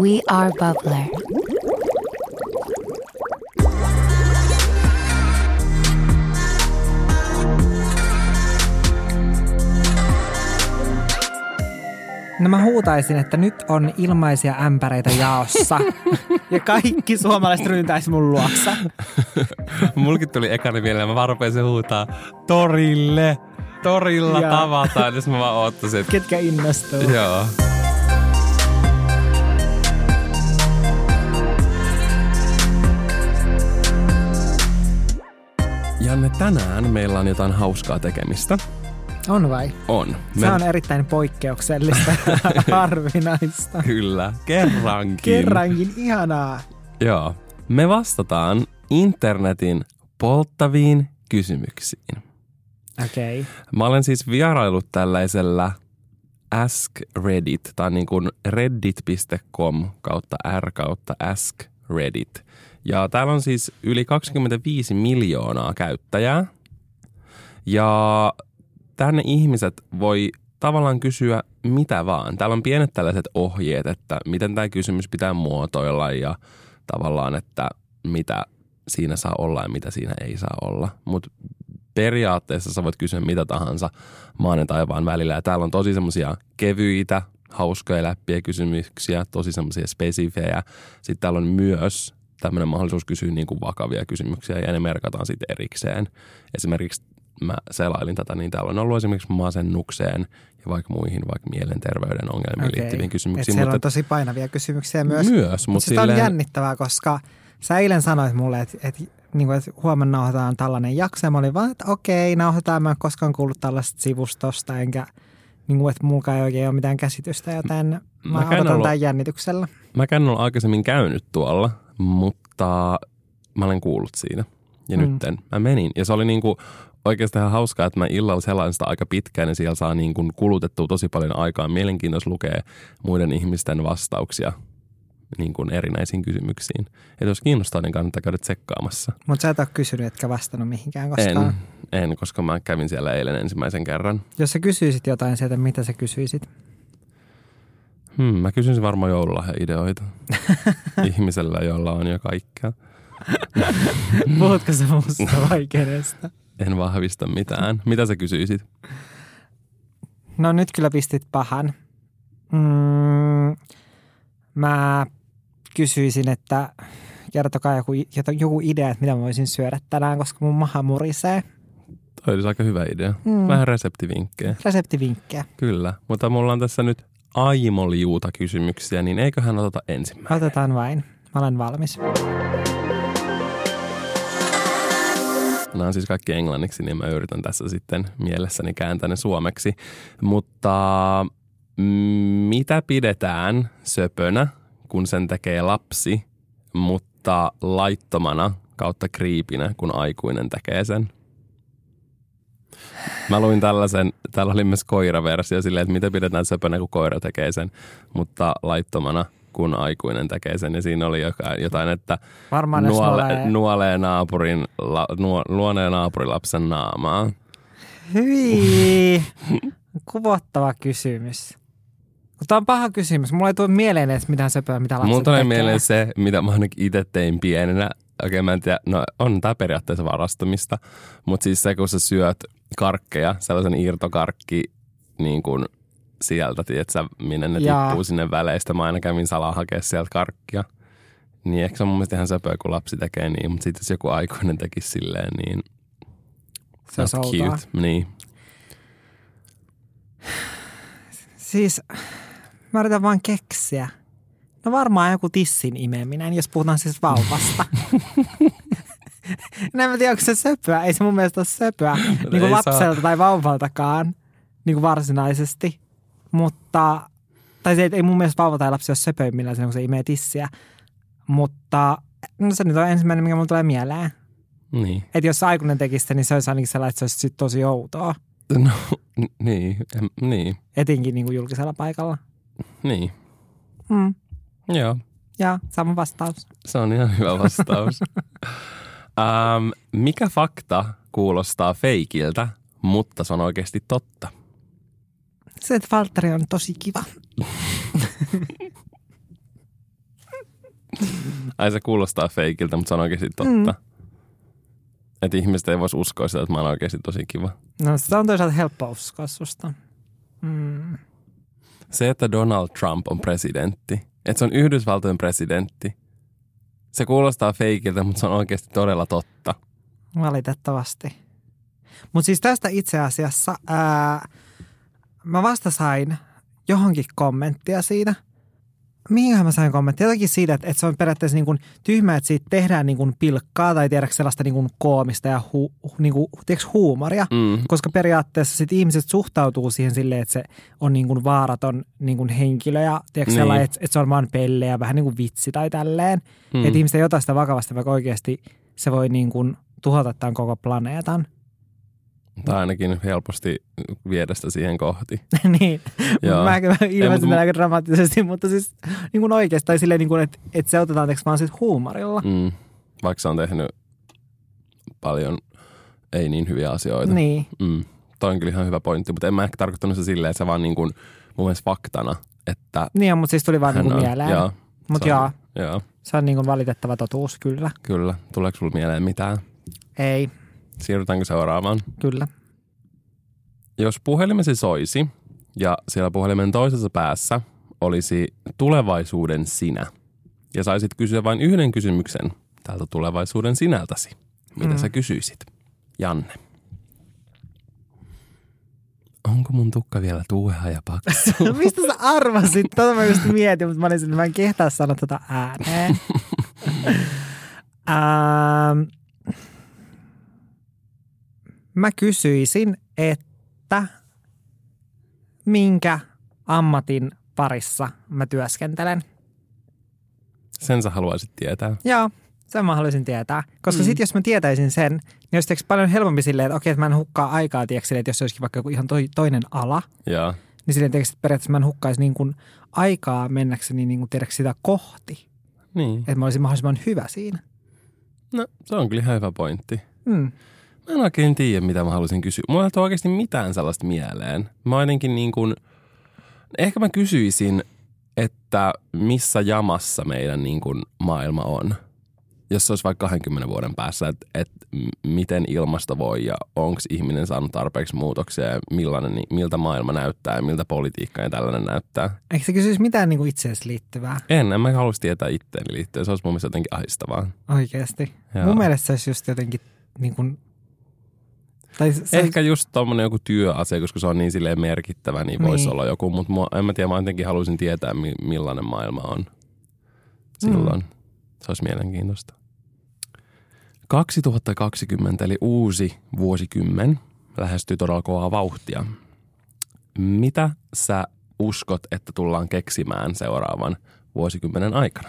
We are Bubbler. No mä huutaisin, että nyt on ilmaisia ämpäreitä jaossa. ja kaikki suomalaiset ryntäisi mun luoksa. Mulkin tuli ekana mieleen, mä vaan huutaa torille. Torilla Jaa. tavataan, jos mä vaan oottaisin. Ketkä innostuu? Joo. Janne, tänään meillä on jotain hauskaa tekemistä. On vai? On. Se on erittäin poikkeuksellista harvinaista. Kyllä, kerrankin. Kerrankin ihanaa. Joo. Me vastataan internetin polttaviin kysymyksiin. Okei. Okay. Mä olen siis vierailut tällaisella Ask Reddit, tai niin kuin reddit.com kautta r kautta ask Reddit. Ja täällä on siis yli 25 miljoonaa käyttäjää. Ja tänne ihmiset voi tavallaan kysyä mitä vaan. Täällä on pienet tällaiset ohjeet, että miten tämä kysymys pitää muotoilla ja tavallaan, että mitä siinä saa olla ja mitä siinä ei saa olla. Mutta periaatteessa sä voit kysyä mitä tahansa maan ja taivaan välillä. Ja täällä on tosi semmoisia kevyitä, hauskoja läppiä kysymyksiä, tosi semmoisia spesifejä. Sitten täällä on myös tämmöinen mahdollisuus kysyä niin kuin vakavia kysymyksiä ja ne merkataan sitten erikseen. Esimerkiksi mä selailin tätä, niin täällä on ollut esimerkiksi masennukseen ja vaikka muihin, vaikka mielenterveyden ongelmiin Okei. liittyviin Et kysymyksiin. siellä on Mutta tosi painavia kysymyksiä myös. myös, Mutta mutta sitä on silleen, jännittävää, koska sä eilen sanoit mulle, että, että, niin kuin, että huomenna nauhoitetaan tällainen jakso. Ja mä olin vaan, että okei, nauhoitetaan. Mä en koskaan kuullut tällaista sivustosta, enkä niin kuin, että mulla ei oikein ole mitään käsitystä, joten mä, Mä odotan ollut- tämän jännityksellä. Mä en ole aikaisemmin käynyt tuolla, mutta mä olen kuullut siitä. Ja Mm. nytten mä menin. Ja se oli niinku oikeastaan ihan hauskaa, että mä illalla selain sitä aika pitkään ja siellä saa niin kuin kulutettua tosi paljon aikaa. Mielenkiintoista lukea muiden ihmisten vastauksia niin kuin erinäisiin kysymyksiin. Et jos kiinnostaa, niin kannattaa käydä tsekkaamassa. Mutta sä et ole kysynyt, etkä vastannut mihinkään koskaan. En, en, koska mä kävin siellä eilen ensimmäisen kerran. Jos sä kysyisit jotain sieltä, mitä sä kysyisit? Hmm, mä kysyisin varmaan joululahja-ideoita ihmisellä, jolla on jo kaikkea. Puhutko sä musta vai kenestä? En vahvista mitään. Mitä sä kysyisit? No nyt kyllä pistit pahan. Mm, mä kysyisin, että kertokaa joku, joku idea, että mitä mä voisin syödä tänään, koska mun maha murisee. Toi olisi aika hyvä idea. Mm. Vähän reseptivinkkejä. Reseptivinkkejä. Kyllä. Mutta mulla on tässä nyt aimoliuta kysymyksiä, niin eiköhän oteta ensimmäinen. Otetaan vain. Mä olen valmis. Nämä on siis kaikki englanniksi, niin mä yritän tässä sitten mielessäni kääntää ne suomeksi. Mutta mm, mitä pidetään söpönä, kun sen tekee lapsi, mutta laittomana kautta kriipinä, kun aikuinen tekee sen? Mä luin tällaisen, täällä oli myös koiraversio silleen, että mitä pidetään söpönä, kun koira tekee sen, mutta laittomana, kun aikuinen tekee sen. Ja siinä oli jotain, että Varmaan nuole, nuolee... nuolee, naapurin, la, nuo, luonee naapurilapsen naamaa. Hyi! Kuvottava kysymys. Tämä on paha kysymys. Mulla ei tule mieleen edes mitään söpöä, mitä lapset Mulla tulee mieleen se, mitä mä ainakin itse tein pienenä. Okei, mä en tiedä, no on tää periaatteessa varastamista, mutta siis se, kun sä syöt karkkeja, sellaisen irtokarkki niin kuin sieltä, tiedätkö, minne ne Jaa. tippuu sinne väleistä. Mä aina kävin salaa hakea sieltä karkkia. Niin ehkä se on mun mielestä ihan söpöä, kun lapsi tekee niin, mutta sitten jos joku aikuinen tekisi silleen, niin Se outoa. cute. Niin. Siis mä yritän vaan keksiä. No varmaan joku tissin imeminen, jos puhutaan siis vauvasta. no en mä tiedä, onko se söpöä. Ei se mun mielestä ole söpöä niin kuin lapselta saa. tai vauvaltakaan niin kuin varsinaisesti. Mutta, tai se ei, ei mun mielestä vauva tai lapsi ole söpöimmillään kun se imee tissiä. Mutta no se nyt on ensimmäinen, mikä mulle tulee mieleen. Niin. Että jos aikuinen tekisi niin se olisi ainakin sellainen, että se olisi tosi outoa. No, niin, niin, Etenkin niin kuin julkisella paikalla. niin. Mm. Joo, Ja sama vastaus. se on ihan hyvä vastaus. um, mikä fakta kuulostaa feikiltä, mutta se on oikeasti totta? Se, että Valtteri on tosi kiva. Ai se kuulostaa feikiltä, mutta se on oikeasti totta. Mm. Että ihmiset ei voisi uskoa sitä, että mä oon oikeasti tosi kiva. No se on toisaalta helppo uskoa susta. Mm. Se, että Donald Trump on presidentti, että se on Yhdysvaltojen presidentti, se kuulostaa feikiltä, mutta se on oikeasti todella totta. Valitettavasti. Mutta siis tästä itse asiassa ää, mä vasta sain johonkin kommenttia siitä. Mihinhän mä sain kommenttia? Jotakin siitä, että, että se on periaatteessa niin kuin tyhmä, että siitä tehdään niin kuin pilkkaa tai tiedätkö sellaista niin kuin koomista ja hu, niin kuin, tiedätkö, huumoria. Mm. Koska periaatteessa sit ihmiset suhtautuu siihen silleen, että se on niin kuin vaaraton niin kuin henkilö ja tiedätkö, Niin. sellainen, että, että se on vaan pelle ja vähän niin kuin vitsi tai tälleen. Mm. Että ihmiset ei ota sitä vakavasti, vaikka oikeasti se voi niin kuin tuhota tämän koko planeetan. Tai ainakin helposti viedä sitä siihen kohti. niin, Joo. mä, mä ilmestyn mut- aika dramaattisesti, mutta siis niin kuin oikeasti, tai silleen, niin kuin, että, että se otetaan teeksi vaan sit huumorilla. Mm. Vaikka se on tehnyt paljon ei niin hyviä asioita. Niin, Mm. Toi on kyllä ihan hyvä pointti, mutta en mä ehkä tarkoittanut se silleen, että se vaan niin kuin mun mielestä faktana, että niin mutta siis tuli vaan niin kuin mieleen. Joo, Mutta se on- joo, joo, se on niin kuin valitettava totuus, kyllä. kyllä. Tuleeko sulla mieleen mitään? Ei, Siirrytäänkö seuraavaan? kyllä. Jos puhelimesi soisi ja siellä puhelimen toisessa päässä olisi tulevaisuuden sinä ja saisit kysyä vain yhden kysymyksen tältä tulevaisuuden sinältäsi, mitä Mm. sä kysyisit? Janne. Onko mun tukka vielä tuuha ja paksu? Mistä sä arvasit? Tota mä just mietin, mutta mä olin että mä en kehtaa sanoa tota ääneen. ähm, mä kysyisin, että minkä ammatin parissa mä työskentelen. Sen sä haluaisit tietää. Joo, sen mä haluaisin tietää. Koska Mm. sitten jos mä tietäisin sen, niin olisi paljon helpompi silleen, että okei, että mä en hukkaa aikaa, silleen, että jos se olisikin vaikka joku ihan toi, toinen ala, Ja niin silleen tiiäks, että periaatteessa mä en hukkaisi niin kuin aikaa mennäkseni niin kuin, tiedätkö, sitä kohti. niin. Että mä olisin mahdollisimman hyvä siinä. No, se on kyllä ihan hyvä pointti. Mm. Mä en oikein tiedä, mitä mä haluaisin kysyä. Mulla ei tule oikeasti mitään sellaista mieleen. Mä jotenkin niin kuin, ehkä mä kysyisin, että missä jamassa meidän niin kuin maailma on. Jos se olisi vaikka 20 vuoden päässä, että, että miten ilmasto voi ja onko ihminen saanut tarpeeksi muutoksia ja millainen, miltä maailma näyttää ja miltä politiikka ja tällainen näyttää. Eikö se kysyisi mitään niin kuin itseesi liittyvää En, en mä haluaisi tietää itteeni liittyen. Se olisi mun mielestä jotenkin ahistavaa. oikeasti? Joo. Mun mielestä se olisi just jotenkin niin kuin, tai se, Ehkä just tommonen joku työasia, koska se on niin silleen merkittävä, niin voisi Niin. olla joku. Mutta en mä tiedä, mä jotenkin haluaisin tietää, mi- millainen maailma on silloin. Mm. Se olisi mielenkiintoista. 2020 eli uusi vuosikymmen lähestyy todella kovaa vauhtia. Mitä sä uskot, että tullaan keksimään seuraavan vuosikymmenen aikana?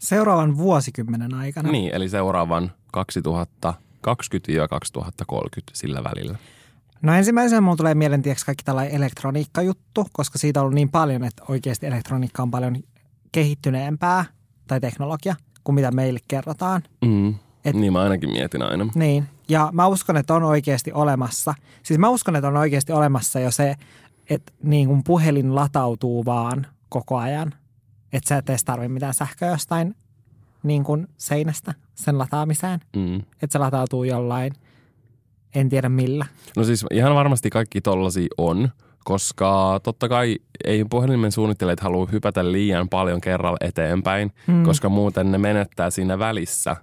seuraavan vuosikymmenen aikana. Niin, eli seuraavan 2020-2030 sillä välillä. No ensimmäisenä mulla tulee mieleen tiiäks, kaikki tällainen elektroniikkajuttu, koska siitä on ollut niin paljon, että oikeasti elektroniikka on paljon kehittyneempää tai teknologia kuin mitä meille kerrotaan. Mm. Et- niin mä ainakin mietin aina. Niin, ja mä uskon, että on oikeasti olemassa. Siis mä uskon, että on oikeasti olemassa jo se, että niin kuin puhelin latautuu vaan koko ajan. Että sä et edes tarvitse mitään sähköä jostain niin kuin seinästä sen lataamiseen. Mm. Että se latautuu jollain, en tiedä millä. No siis ihan varmasti kaikki tollasia on, koska totta kai ei puhelimen suunnittelijat halua hypätä liian paljon kerralla eteenpäin, Mm. koska muuten ne menettää siinä välissä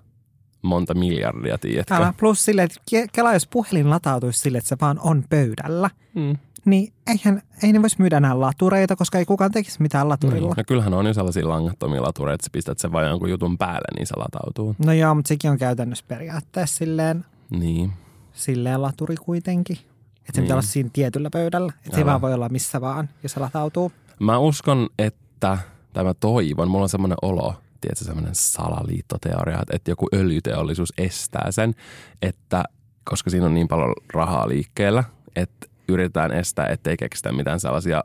monta miljardia, tiedätkö? Älä. Plus sille, että ke- Kela, jos puhelin latautuisi sille, että se vaan on pöydällä, Mm. Niin eihän, ei ne voisi myydä enää latureita, koska ei kukaan tekisi mitään laturilla. No kyllähän on jo sellaisia langattomia latureita, että sä pistät sen vaan jonkun jutun päälle, niin se latautuu. No joo, mutta sekin on käytännössä periaatteessa silleen, Niin. silleen laturi kuitenkin. Että se Niin. pitää olla siinä tietyllä pöydällä. Että se vaan voi olla missä vaan, jos se latautuu. Mä uskon, että, tai mä toivon, mulla on semmoinen olo, tiedätkö, semmoinen salaliittoteoria, että, että joku öljyteollisuus estää sen, että koska siinä on niin paljon rahaa liikkeellä, että yritetään estää, ettei keksitä mitään sellaisia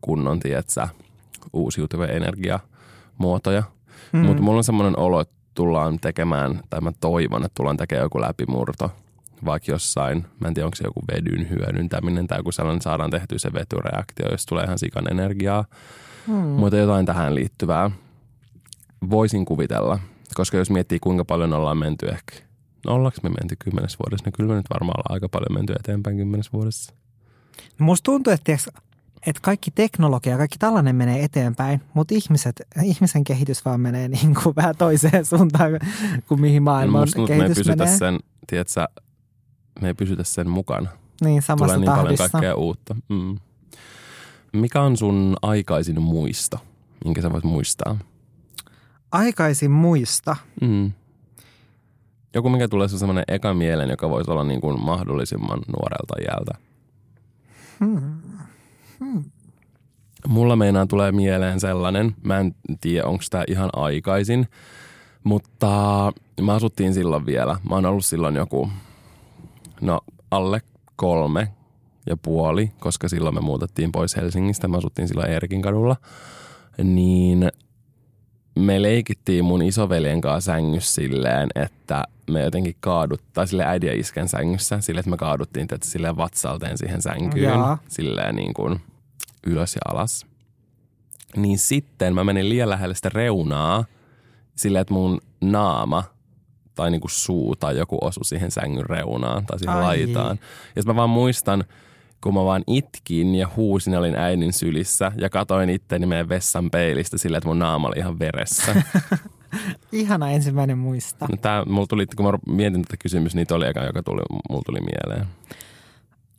kunnon, tiedätkö, uusiutuvia energiamuotoja. Mm. Mutta mulla on semmoinen olo, että tullaan tekemään, tai mä toivon, että tullaan tekemään joku läpimurto, vaikka jossain, mä en tiedä onko se joku vedyn hyödyntäminen tai joku sellainen, saadaan tehtyä se vetyreaktio, jos tulee ihan sikan energiaa, Hmm. mutta jotain tähän liittyvää. voisin kuvitella, koska jos miettii kuinka paljon ollaan menty ehkä, no ollaanko me menty kymmenes vuodessa, no kyllä me nyt varmaan ollaan aika paljon menty eteenpäin kymmenes vuodessa. No Musta tuntuu, että, tiiäks, että kaikki teknologia, kaikki tällainen menee eteenpäin, mutta ihmiset, ihmisen kehitys vaan menee niin kuin vähän toiseen suuntaan kuin mihin maailman Musta tuntuu, että me ei kehitys pysytä menee. sen, tiedätkö, me ei pysytä sen mukana. Niin, samassa Tulee niin paljon kaikkea uutta. Mm. Mikä on sun aikaisin muisto, minkä sä voit muistaa? Aikaisin muista. Mm. Joku, mikä tulee se semmoinen eka mieleen, joka voisi olla niin kuin mahdollisimman nuorelta Mulla meinaa tulee mieleen sellainen, mä en tiedä onko tämä ihan aikaisin, mutta mä asuttiin silloin vielä. Mä oon ollut silloin joku, no alle kolme ja puoli, koska silloin me muutettiin pois Helsingistä. Me asuttiin silloin Erkin kadulla. Niin me leikittiin mun isoveljen kanssa sängyssä silleen, että me jotenkin kaaduttaa sille äidin ja iskän sängyssä, silleen, että me kaaduttiin tätä silleen vatsalteen siihen sänkyyn, Jaa. silleen niin kuin ylös ja alas. Niin sitten mä menin liian lähelle sitä reunaa, silleen, että mun naama tai niinku suu tai joku osui siihen sängyn reunaan tai siihen Ai. laitaan. Ja mä vaan muistan, kun mä vaan itkin ja huusin olin äidin sylissä ja katoin itteni meidän vessan peilistä silleen, että mun naama oli ihan veressä. Ihana ensimmäinen muista. No Tää, mulla tuli, kun mä mietin tätä kysymystä, niin oli eka, joka tuli, mulla tuli mieleen.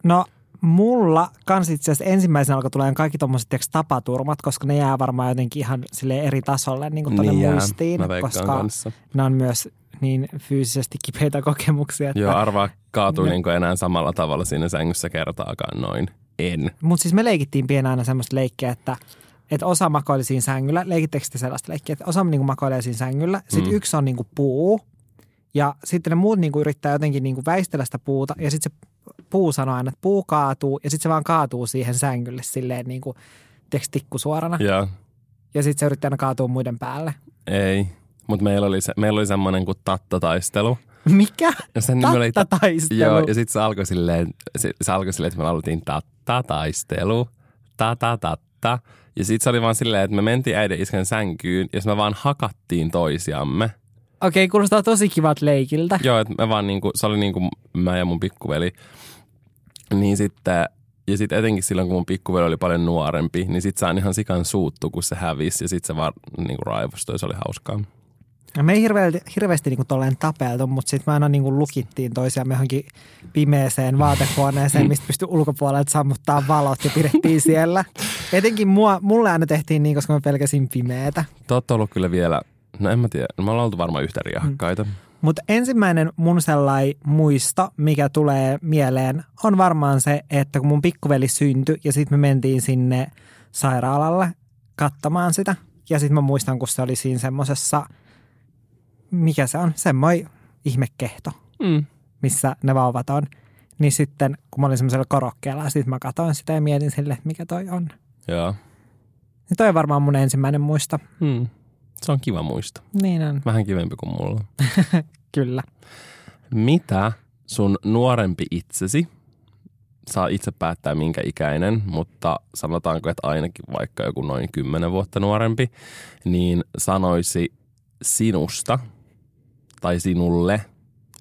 No mulla kans itse asiassa ensimmäisenä alkoi tulemaan kaikki tiiäks, tapaturmat, koska ne jää varmaan jotenkin ihan sille eri tasolle niin kuin Niin jää. muistiin, Mä koska kanssa. ne on myös niin fyysisesti kipeitä kokemuksia. Että... Joo, arvaa kaatui Ne- niinku enää samalla tavalla siinä sängyssä kertaakaan noin. En. Mutta siis me leikittiin pienä aina semmoista leikkiä, että, että osa makoili siinä sängyllä. Leikittekö te sellaista leikkiä, että osa niin makoilee siinä sängyllä. Sitten Mm. yksi on niin kuin puu. Ja sitten ne muut niin kuin yrittää jotenkin niin kuin väistellä sitä puuta. Ja sitten se puu sanoo aina, että puu kaatuu. Ja sitten se vaan kaatuu siihen sängylle silleen niin kuin tiedätkö, tikkusuorana. Ja Ja sitten se yrittää aina kaatua muiden päälle. ei. Mutta meillä oli, se, meillä oli semmoinen kuin tattataistelu. Mikä? Ja sen nimi oli Tattataistelu. Joo, ja sitten se alkoi silleen, se, se alkoi silleen, että me laulettiin tatta-taistelu, ta-ta-tatta. Ja sitten se oli vaan silleen, että me mentiin äidin iskän sänkyyn ja sit me vaan hakattiin toisiamme. Okei, kuulostaa tosi kivat leikiltä. Joo, että me vaan niinku, se oli niinku mä ja mun pikkuveli. Niin sitten, ja sitten etenkin silloin, kun mun pikkuveli oli paljon nuorempi, niin sitten saan ihan sikan suuttu, kun se hävisi ja sitten se vaan niinku raivostui, se oli hauskaa. Ja Me ei hirveästi, hirveästi niinku tolleen tapeltu, mutta sitten me aina niinku lukittiin toisiamme johonkin pimeeseen vaatehuoneeseen, mistä pystyi ulkopuolelta sammuttaa valot ja pidettiin siellä. Etenkin mua, mulle aina tehtiin niin, koska mä pelkäsin pimeätä. Te olette ollut kyllä vielä, no en mä tiedä, me ollaan oltu varmaan yhtä riahakkaita. Mutta ensimmäinen mun sellai muisto, mikä tulee mieleen, on varmaan se, että kun mun pikkuveli syntyi ja sitten me mentiin sinne sairaalalle katsomaan sitä. Ja sitten mä muistan, kun se oli siinä semmosessa, mikä se on, semmoinen ihmekehto. Mm. missä ne vauvat on. Niin sitten, kun mä olin semmoisella korokkeella, sitten mä katsoin sitä ja mietin sille, että mikä toi on. Joo. Niin toi on varmaan mun ensimmäinen muisto. Mm. Se on kiva muisto. Niin on, Vähän kivempi kuin mulla. kyllä. Mitä sun nuorempi itsesi, saa itse päättää minkä ikäinen, mutta sanotaanko, että ainakin vaikka joku noin kymmenen vuotta nuorempi, niin sanoisi sinusta tai sinulle,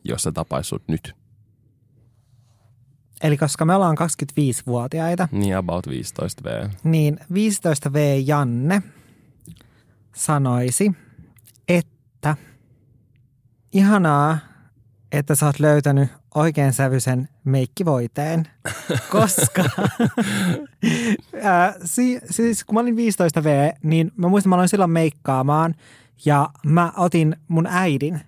jos se tapaisi sut nyt. Eli koska me ollaan 25-vuotiaita, Niin about 15V. niin 15V Janne sanoisi, että ihanaa, että sä oot löytänyt oikein sävyisen meikkivoiteen, koska ää, si, siis kun mä olin 15V, niin mä muistan, mä aloin silloin meikkaamaan ja mä otin mun äidin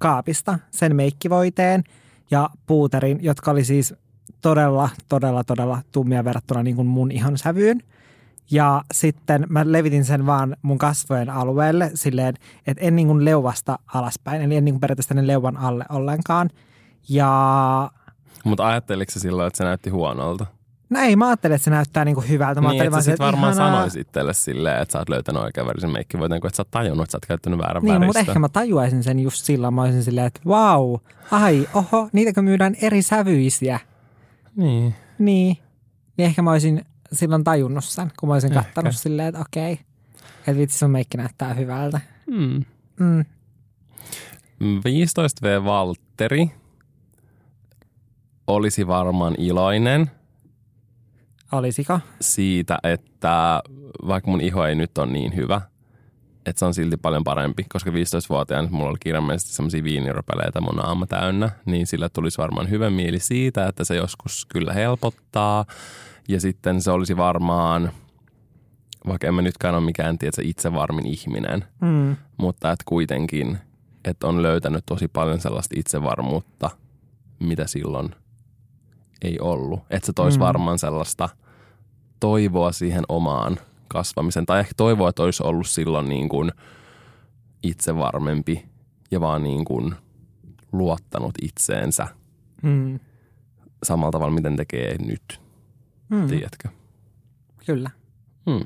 kaapista sen meikkivoiteen ja puuterin, jotka oli siis todella, todella, todella tummia verrattuna niin kuin mun ihon sävyyn. Ja sitten mä levitin sen vaan mun kasvojen alueelle silleen, että en niin kuin leuasta alaspäin, eli en niin kuin periaatteessa tänne leuan alle ollenkaan. Ja Mutta ajatteliko se silloin, että se näytti huonolta? No ei, mä ajattelin, että se näyttää niin kuin hyvältä. Mä niin, että sä sit varmaan ihanaa. sanoisit itselle silleen, että sä oot löytänyt oikein värisen meikkivoiteen, kun et sä oot tajunnut, että sä oot käyttänyt väärän Niin, väristä. mutta ehkä mä tajuaisin sen just silloin. Mä olisin silleen, että vau, ai, oho, niitäkö myydään eri sävyisiä. Niin. Niin. Niin ehkä mä olisin silloin tajunnut sen, kun mä olisin Ehkä. kattanut silleen, että okei. että vitsi sun meikki näyttää hyvältä. Mm. Mm. 15V Valtteri olisi varmaan iloinen Olisiko? siitä, että vaikka mun iho ei nyt ole niin hyvä, että se on silti paljon parempi, koska 15-vuotiaana mulla oli kirjaimellisesti sellaisia viiniropeleita mun naama täynnä, niin sillä tulisi varmaan hyvä mieli siitä, että se joskus kyllä helpottaa. Ja sitten se olisi varmaan, vaikka en mä nytkään ole mikään tiedä, itse varmin ihminen, Mm. mutta että kuitenkin, että on löytänyt tosi paljon sellaista itsevarmuutta, mitä silloin ei ollut. Että se toisi Mm. mm. varmaan sellaista toivoa siihen omaan kasvamiseen. Tai ehkä toivoa, että olisi ollut silloin niin kuin itsevarmempi ja vaan niin kuin luottanut itseensä Mm. samalla tavalla, miten tekee nyt, Mm. tiedätkö? Kyllä. Hmm.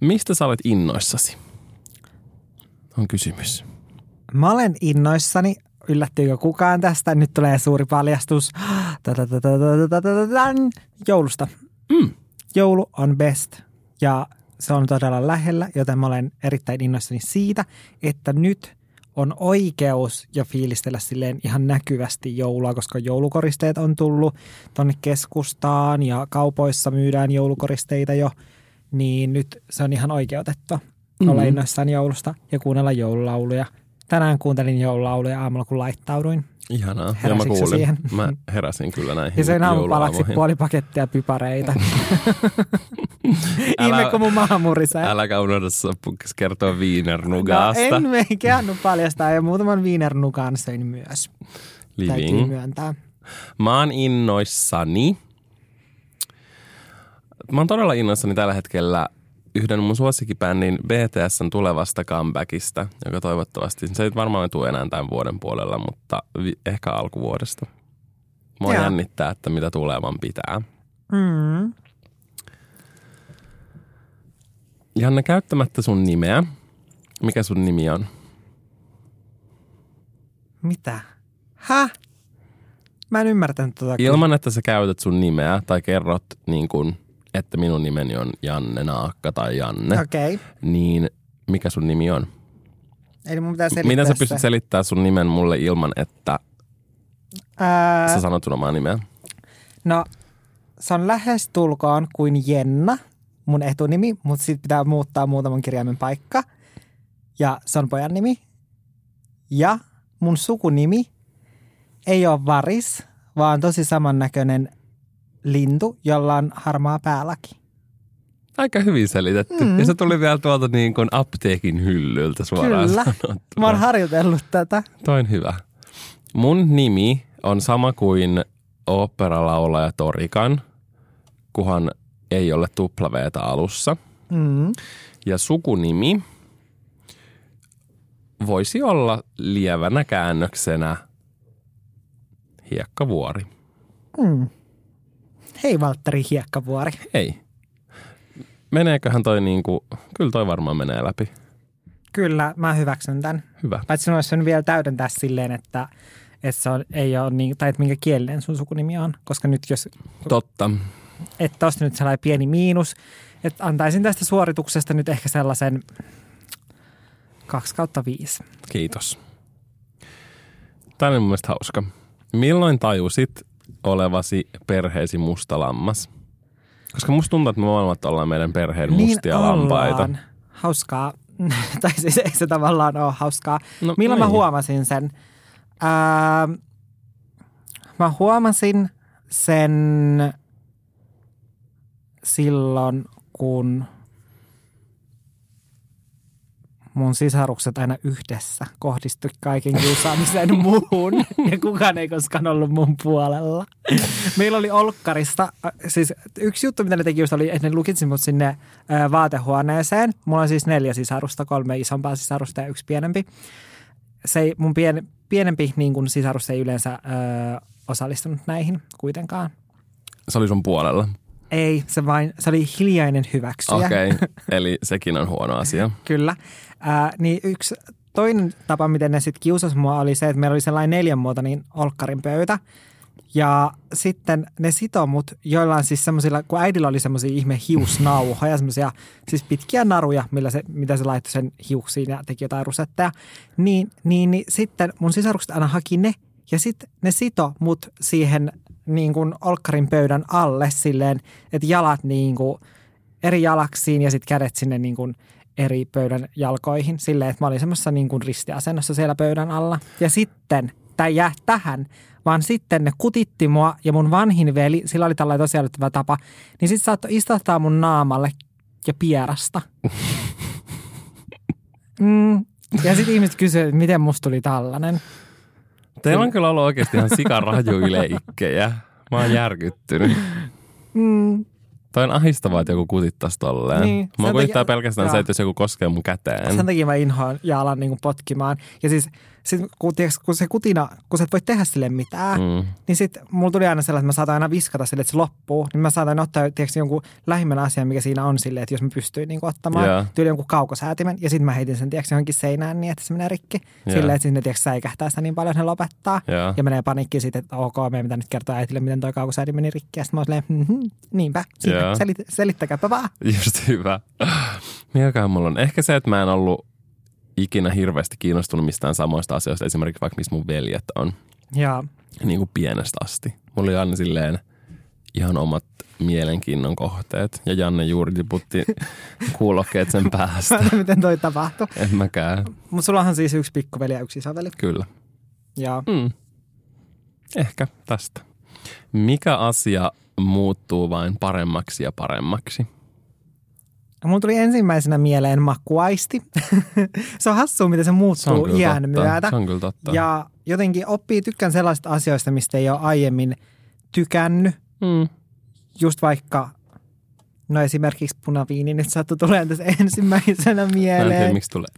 Mistä sä olet innoissasi? on kysymys? Mä olen innoissani. Yllättyykö kukaan tästä? Nyt tulee suuri paljastus. Joulusta. Mm. Joulu on best. Ja se on todella lähellä, joten mä olen erittäin innoissani siitä, että nyt on oikeus ja fiilistellä silleen ihan näkyvästi joulua, koska joulukoristeet on tullut tonne keskustaan ja kaupoissa myydään joulukoristeita jo, niin nyt se on ihan oikeutettu oikeutettua olla innoissaan joulusta ja kuunnella joululauluja. Tänään kuuntelin joululauluja aamulla, kun laittauduin. Ihanaa. Ja mä kuulin. siihen? Mä heräsin kyllä näihin Ja söin aamupalaksi puoli pakettia pipareita. Ihme, kun mun maha murisee. Äläkä unohda kertoa No, viinernugasta. en meikään paljastaa ja muutaman viinernukan söin myös. Täytyy Living. myöntää. Mä oon innoissani. Mä oon todella innoissani tällä hetkellä yhden mun suosikkibändin BTSn tulevasta comebackista, joka toivottavasti, se ei varmaan tule enää tämän vuoden puolella, mutta vi- ehkä alkuvuodesta. Mua Joo. jännittää, että mitä tulevan pitää. Mm. Janne, käyttämättä sun nimeä. Mikä sun nimi on? Mitä? Häh? Mä en ymmärtänyt tota. Ilman, että sä käytät sun nimeä tai kerrot, niin kun, että minun nimeni on Janne Naakka tai Janne. Okay. niin mikä sun nimi on? Eli mun pitää selittää Miten sä se. pystyt selittämään sun nimen mulle ilman, että Ää, sä sanot sun omaa nimeä? no, se on lähes tulkoon kuin Jenna, mun etunimi, mutta sitten pitää muuttaa muutaman kirjaimen paikka. Ja se on pojan nimi. Ja mun sukunimi ei ole varis, vaan tosi samannäköinen lintu, jolla on harmaa päälaki. Aika hyvin selitetty. Mm. Ja se tuli vielä tuolta niin kuin apteekin hyllyltä suoraan Kyllä. sanottuna. Mä oon harjoitellut tätä. Toi on hyvä. Mun nimi on sama kuin oopperalaulaja Torikan, kuhan ei ole tuplaveeta alussa. Mm. Ja sukunimi voisi olla lievänä käännöksenä Hiekkavuori. Mm. Hei Valtteri Hiekkavuori. Ei. Meneeköhän toi niinku, kyllä toi varmaan menee läpi. Kyllä, mä hyväksyn tämän. Hyvä. Paitsi sun olisi vielä täydentää silleen, että, että se on, ei ole niin, tai että minkä kielinen sun sukunimi on. Koska nyt jos, Totta. että tosta nyt sellainen pieni miinus, että antaisin tästä suorituksesta nyt ehkä sellaisen 2 kautta 5. Kiitos. Tämä on mun mielestä hauska. Milloin tajusit olevasi perheesi musta lammas? Koska musta tuntuu, että me molemmat ollaan meidän perheen mustia lampaita. Hauskaa. tai siis ei se tavallaan ole hauskaa. No, Milloin ei. mä huomasin sen? Ää, mä huomasin sen silloin, kun mun sisarukset aina yhdessä kohdistui kaiken kiusaamisen muuhun ja kukaan ei koskaan ollut mun puolella. Meillä oli Olkkarista, äh, siis yksi juttu mitä ne teki just oli, että ne lukitsi mut sinne äh, vaatehuoneeseen. Mulla on siis neljä sisarusta, kolme isompaa sisarusta ja yksi pienempi. Se ei, mun pien, pienempi niin kun sisarus ei yleensä ö, osallistunut näihin kuitenkaan. Se oli sun puolella. Ei, se vain, se oli hiljainen hyväksyjä. Okei, okay. eli sekin on huono asia. Kyllä. Ää, niin yksi toinen tapa, miten ne sitten kiusasi mua, oli se, että meillä oli sellainen neljänmuotoinen olkkarin pöytä. Ja sitten ne sitomut, joilla on siis semmoisilla, kun äidillä oli semmoisia ihme hiusnauhoja, semmoisia siis pitkiä naruja, millä se, mitä se laittoi sen hiuksiin ja teki jotain rusetteja, niin, niin, niin sitten mun sisarukset aina haki ne ja sitten ne sito mut siihen niin kuin olkkarin pöydän alle silleen, että jalat niin kuin eri jalaksiin ja sitten kädet sinne niin kuin eri pöydän jalkoihin silleen, että mä olin semmoisessa niin kuin ristiasennossa siellä pöydän alla. Ja sitten, ei jää tähän, vaan sitten ne kutitti mua ja mun vanhin veli, sillä oli tällainen tosiaan tapa, niin sitten saattoi istuttaa mun naamalle ja pierasta. Mm. Ja sitten ihmiset kysyivät, miten musta tuli tällainen. Teillä on kyllä ollut oikeasti ihan sikarajuyleikkejä. Mä oon järkyttynyt. Mm. Toi on ahistavaa, että joku kutittaisi tolleen. Niin, Mä sen kuvittaa takia- pelkästään joo. se, että jos joku koskee mun käteen. Sen takia mä inhoan ja alan niin potkimaan. Ja siis sit, kun, tiiäks, kun se kutina, kun sä et voi tehdä sille mitään, Mm. niin sitten mulla tuli aina sellainen, että mä saatan aina viskata sille, että se loppuu. Niin mä saatan ottaa tiiäks, jonkun lähimmän asian, mikä siinä on silleen, että jos mä pystyin niin ottamaan Joo. tyyli jonkun kaukosäätimen. Ja sitten mä heitin sen tiiäks, johonkin seinään niin, että se menee rikki. Joo. Silleen, että sinne tiiäks, säikähtää sitä niin paljon, että ne lopettaa. Joo. Ja menee panikki sitten, että ok, meidän pitää nyt kertoa äitille, miten toi kaukosäädin meni rikki. Ja sitten mä oon silleen, mm-hmm, niinpä, siinä, Joo. selit, selittäkääpä vaan. Just hyvä. Mikäkään mulla on? Ehkä se, että mä en ollut ikinä hirveästi kiinnostunut mistään samoista asioista, esimerkiksi vaikka missä mun veljet on, Ja niin kuin pienestä asti. Mulla oli aina silleen ihan omat mielenkiinnon kohteet, ja Janne juuri tiputti kuulokkeet sen päästä. miten toi tapahtui. En mäkään. Mutta sulla on siis yksi pikkuveli ja yksi isoveli. Kyllä. Ja Mm. Ehkä tästä. Mikä asia muuttuu vain paremmaksi ja paremmaksi? Mulla tuli ensimmäisenä mieleen makuaisti. se on hassua, miten se Se muuttuu kyllä iän totta. myötä. Se on kyllä totta. Ja jotenkin oppii tykkään sellaisista asioista, mistä ei ole aiemmin tykännyt. Mm. Just vaikka, no esimerkiksi punaviini nyt sattui tulemaan tässä ensimmäisenä Mä en tiedä, mieleen. miksi tulee.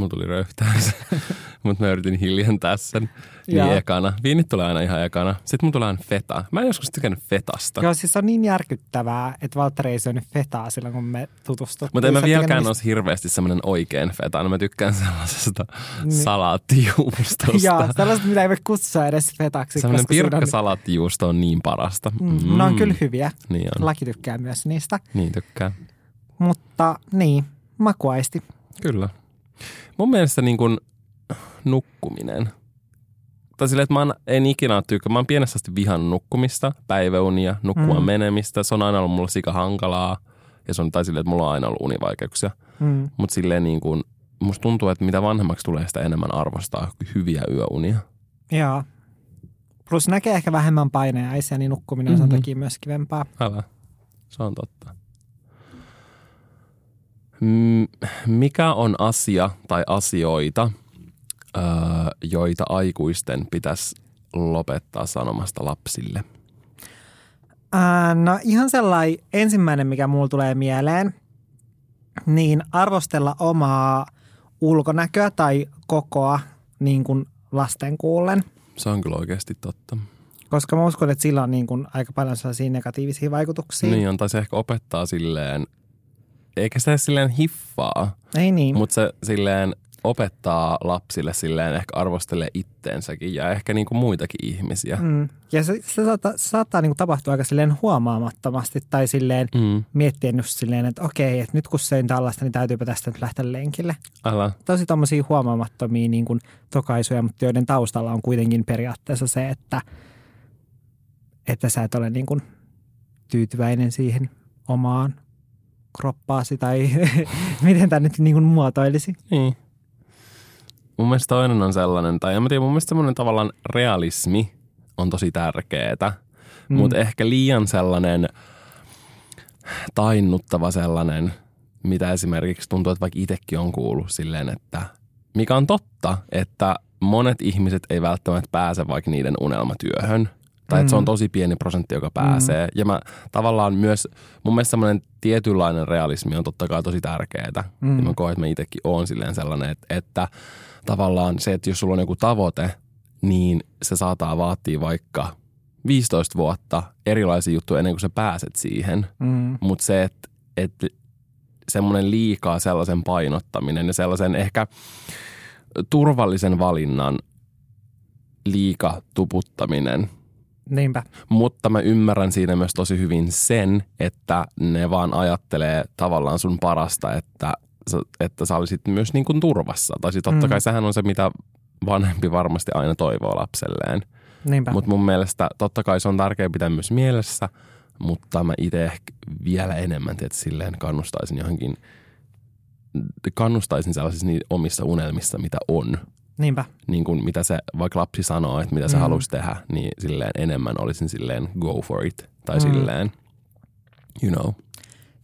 Mulla tuli röyhtäys, mutta mä yritin hiljentää sen niin Joo. ekana. Viinit tulee aina ihan ekana. Sitten mulla tulee aina feta. Mä en joskus tykännyt fetasta. Joo, siis se on niin järkyttävää, että Valtteri ei syönyt fetaa silloin, kun me tutustuttiin. Mutta en mä vieläkään olisi hirveästi semmoinen oikein feta. No mä tykkään sellaisesta Niin. salaattijuustosta. Joo, sellaista, mitä ei voi kutsua edes fetaksi. Semmoinen koska siinä on- niin parasta. Mm, ne on kyllä hyviä. Niin on. Laki tykkää myös niistä. Niin tykkää. Mutta niin, makuaisti. Kyllä. Mun mielestä niin kuin nukkuminen. Tai silleen, että mä en ikinä tykkää. Mä oon pienestä asti vihan nukkumista, päiväunia, nukkua Mm. menemistä. Se on aina ollut mulla sika hankalaa. Ja se on tai silleen, että mulla on aina ollut univaikeuksia. Mm. Mutta silleen niin kuin, musta tuntuu, että mitä vanhemmaksi tulee, sitä enemmän arvostaa hyviä yöunia. Joo. Plus näkee ehkä vähemmän paineaisia, niin nukkuminen on sen Mhm. takia myös kivempaa. Älä. Se on totta. Mikä on asia tai asioita, öö, joita aikuisten pitäisi lopettaa sanomasta lapsille? No ihan sellainen ensimmäinen, mikä mulla tulee mieleen, niin arvostella omaa ulkonäköä tai kokoa niin kuin lasten kuullen. Se on kyllä oikeasti totta. Koska mä uskon, että sillä on niin kuin aika paljon sellaisia negatiivisia vaikutuksia. Niin on, tai se ehkä opettaa silleen, eikä se edes silleen hiffaa, Ei niin. mutta se silleen opettaa lapsille silleen ehkä arvostelee itteensäkin ja ehkä niinku muitakin ihmisiä. Mm. Ja se, se saattaa, se saattaa niin kuin tapahtua aika silleen huomaamattomasti tai silleen Mm. miettien just silleen, että okei, että nyt kun söin tällaista, niin täytyypä tästä nyt lähteä lenkille. Älä. Tosi tommosia huomaamattomia niin kuin tokaisuja, mutta joiden taustalla on kuitenkin periaatteessa se, että, että sä et ole niin kuin tyytyväinen siihen omaan kroppaasi tai miten tämä nyt niin kuin muotoilisi. Niin. Mun mielestä toinen on sellainen, tai en mä tiedä, mun mielestä semmoinen tavallaan realismi on tosi tärkeetä, mm. mutta ehkä liian sellainen tainnuttava sellainen, mitä esimerkiksi tuntuu, että vaikka itsekin on kuullut silleen, että mikä on totta, että monet ihmiset ei välttämättä pääse vaikka niiden unelmatyöhön. Tai että se on Mm. tosi pieni prosentti, joka pääsee. Ja mä tavallaan myös, mun mielestä semmoinen tietynlainen realismi on totta kai tosi tärkeää. Mm. Ja mä koen, että mä itsekin oon silleen sellainen, että, että tavallaan se, että jos sulla on joku tavoite, niin se saattaa vaatia vaikka 15 vuotta erilaisia juttuja ennen kuin sä pääset siihen. Mm. Mutta se, että, että semmoinen liikaa sellaisen painottaminen ja sellaisen ehkä turvallisen valinnan liika tuputtaminen. Niinpä. Mutta mä ymmärrän siinä myös tosi hyvin sen, että ne vaan ajattelee tavallaan sun parasta, että, että sä olisit myös niin kuin turvassa. Tai siis totta kai mm. sehän on se, mitä vanhempi varmasti aina toivoo lapselleen. Mutta mun mielestä totta kai se on tärkeää pitää myös mielessä, mutta mä itse ehkä vielä enemmän että silleen kannustaisin johonkin, kannustaisin sellaisissa omissa unelmissa, mitä on. Niinpä. Niin kuin mitä se, vaikka lapsi sanoo, että mitä se mm. haluaisi tehdä, niin silleen enemmän olisin silleen go for it. Tai mm. silleen, you know.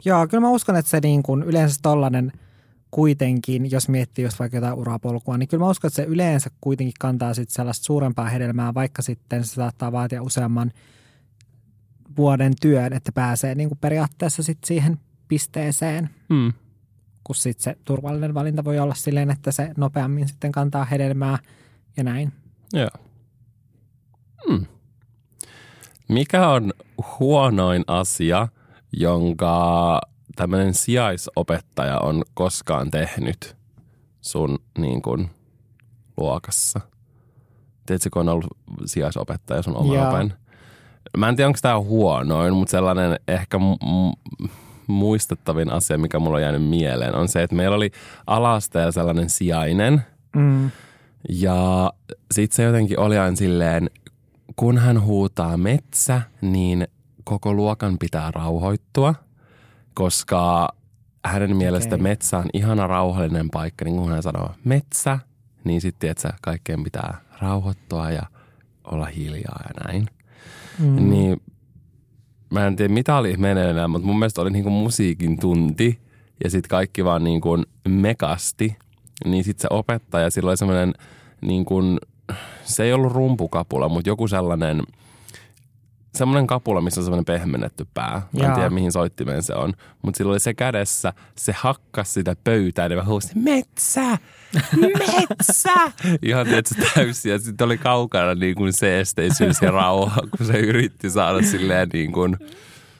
Joo, kyllä mä uskon, että se niin kuin yleensä tollainen – kuitenkin, jos miettii just vaikka jotain urapolkua, niin kyllä mä uskon, että se yleensä kuitenkin kantaa sitten sellaista suurempaa hedelmää, vaikka sitten se saattaa vaatia useamman vuoden työn, että pääsee niin kuin periaatteessa sitten siihen pisteeseen. Mm. Kun sitten se turvallinen valinta voi olla silleen, että se nopeammin sitten kantaa hedelmää ja näin. Joo. Hmm. Mikä on huonoin asia, jonka tämmöinen sijaisopettaja on koskaan tehnyt sun niin kuin, luokassa? Tiedätkö, kun on ollut sijaisopettaja sun oma? Mä en tiedä, onko tämä huonoin, mutta sellainen ehkä m- muistettavin asia, mikä mulla on jäänyt mieleen, on se, että meillä oli alasteella sellainen sijainen. Mm. Ja sit se jotenkin oli aina silleen, kun hän huutaa metsä, niin koko luokan pitää rauhoittua – koska hänen mielestä okay. metsä on ihana rauhallinen paikka, niin kun hän sanoo metsä, niin sitten että kaikkeen pitää rauhoittua ja olla hiljaa ja näin. Mm. Niin mä en tiedä mitä oli meneillään, mutta mun mielestä oli niinku musiikin tunti ja sitten kaikki vaan niinku mekasti. Niin sitten se opettaja, sillä oli semmoinen niin kuin, se ei ollut rumpukapula, mutta joku sellainen – semmoinen kapula, missä on semmoinen pehmennetty pää. Mä en tiedä, mihin soittimeen se on. Mutta sillä oli se kädessä, se hakkas sitä pöytää ja mä huusin, metsä! Metsä! Ihan tietysti täysin. Ja sitten oli kaukana niin kuin se esteisyys ja rauha, kun se yritti saada silleen niin kuin...